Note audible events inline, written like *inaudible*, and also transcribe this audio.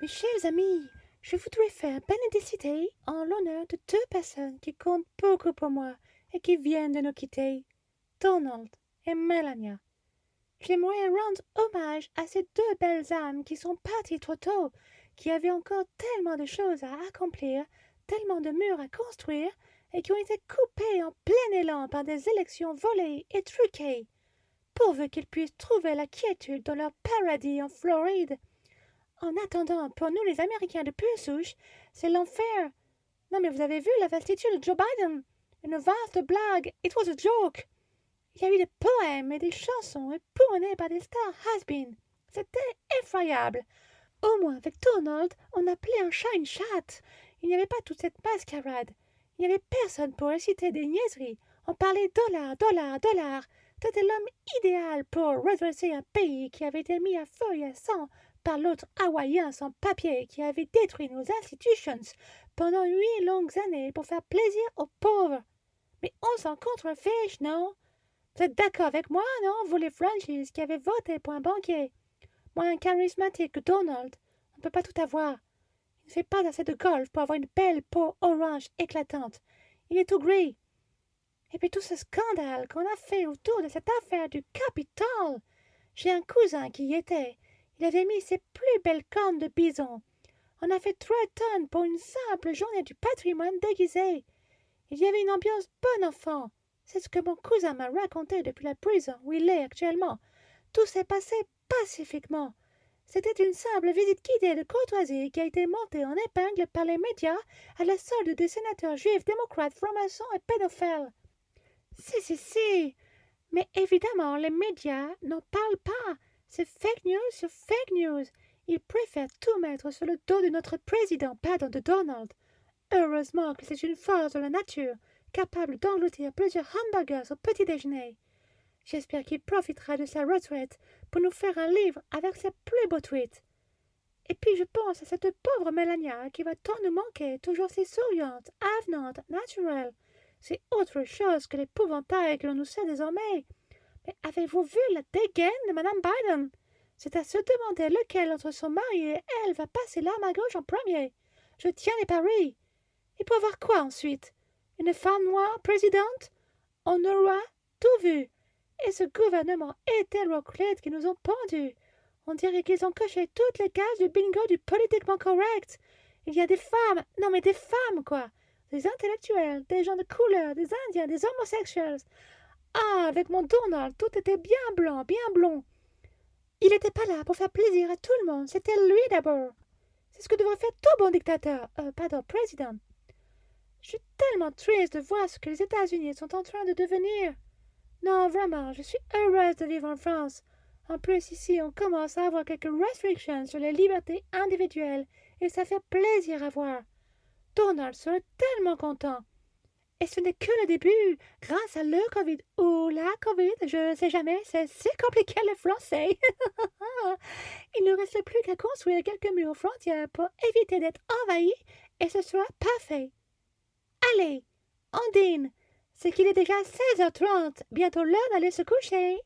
Mes chers amis, je voudrais faire bénédiciter en l'honneur de deux personnes qui comptent beaucoup pour moi et qui viennent de nous quitter, Donald et Melania. J'aimerais rendre hommage à ces deux belles âmes qui sont parties trop tôt, qui avaient encore tellement de choses à accomplir, tellement de murs à construire, et qui ont été coupées en plein élan par des élections volées et truquées, pourvu qu'ils puissent trouver la quiétude dans leur paradis en Floride en attendant, pour nous les Américains de pure souche, c'est l'enfer. Non mais vous avez vu la vastitude de Joe Biden? Une vaste blague. It was a joke. Il y a eu des poèmes et des chansons épournées par des stars has-been. C'était effroyable. Au moins, avec Donald, on appelait un chat une chatte. Il n'y avait pas toute cette mascarade. Il n'y avait personne pour réciter des niaiseries. On parlait dollar, dollar, dollar. C'était l'homme idéal pour redresser un pays qui avait été mis à feu et à sang par l'autre hawaïen sans papier qui avait détruit nos institutions pendant huit longues années pour faire plaisir aux pauvres. Mais on s'en contrefiche, non? Vous êtes d'accord avec moi, non, vous les franchises qui avez voté pour un banquier? Moins charismatique que Donald, on ne peut pas tout avoir. Il ne fait pas assez de golf pour avoir une belle peau orange éclatante. Il est tout gris. Et puis tout ce scandale qu'on a fait autour de cette affaire du Capitole. J'ai un cousin qui y était, il avait mis ses plus belles cornes de bison. On a fait trois tonnes pour une simple journée du patrimoine déguisé. Il y avait une ambiance bonne enfant. C'est ce que mon cousin m'a raconté depuis la prison où il est actuellement. Tout s'est passé pacifiquement. C'était une simple visite guidée de courtoisie qui a été montée en épingle par les médias à la solde des sénateurs juifs, démocrates, francs-maçons et pédophiles. Si, si, si. Mais évidemment, les médias n'en parlent pas. C'est fake news sur fake news. Ils préfèrent tout mettre sur le dos de notre président, pardon, de Donald. Heureusement que c'est une force de la nature, capable d'engloutir plusieurs hamburgers au petit déjeuner. J'espère qu'il profitera de sa retraite pour nous faire un livre avec ses plus beaux tweets. Et puis je pense à cette pauvre Melania qui va tant nous manquer, toujours si souriante, avenante, naturelle. C'est autre chose que l'épouvantail que l'on nous sait désormais. Avez-vous vu la dégaine de Madame Biden? C'est à se demander lequel entre son mari et elle va passer l'arme à gauche en premier. Je tiens les paris. Et pour voir quoi ensuite? Une femme noire présidente? On aura tout vu. Et ce gouvernement hétéroclite qui nous ont pendus. On dirait qu'ils ont coché toutes les cases du bingo du politiquement correct. Il y a des femmes, non mais des femmes, quoi. Des intellectuels, des gens de couleur, des Indiens, des homosexuels. Ah, avec mon Donald, tout était bien blanc, bien blond. Il n'était pas là pour faire plaisir à tout le monde, c'était lui d'abord. C'est ce que devrait faire tout bon dictateur, euh, pardon, président. Je suis tellement triste de voir ce que les États-Unis sont en train de devenir. Non, vraiment, je suis heureuse de vivre en France. En plus, ici, on commence à avoir quelques restrictions sur les libertés individuelles et ça fait plaisir à voir. Donald serait tellement content. Et ce n'est que le début, grâce à le Covid ou la Covid, je ne sais jamais, c'est si compliqué le français. *laughs* Il ne reste plus qu'à construire quelques murs frontières pour éviter d'être envahi et ce sera parfait. Allez, on. C'est qu'il est déjà 16h30, bientôt l'heure d'aller se coucher.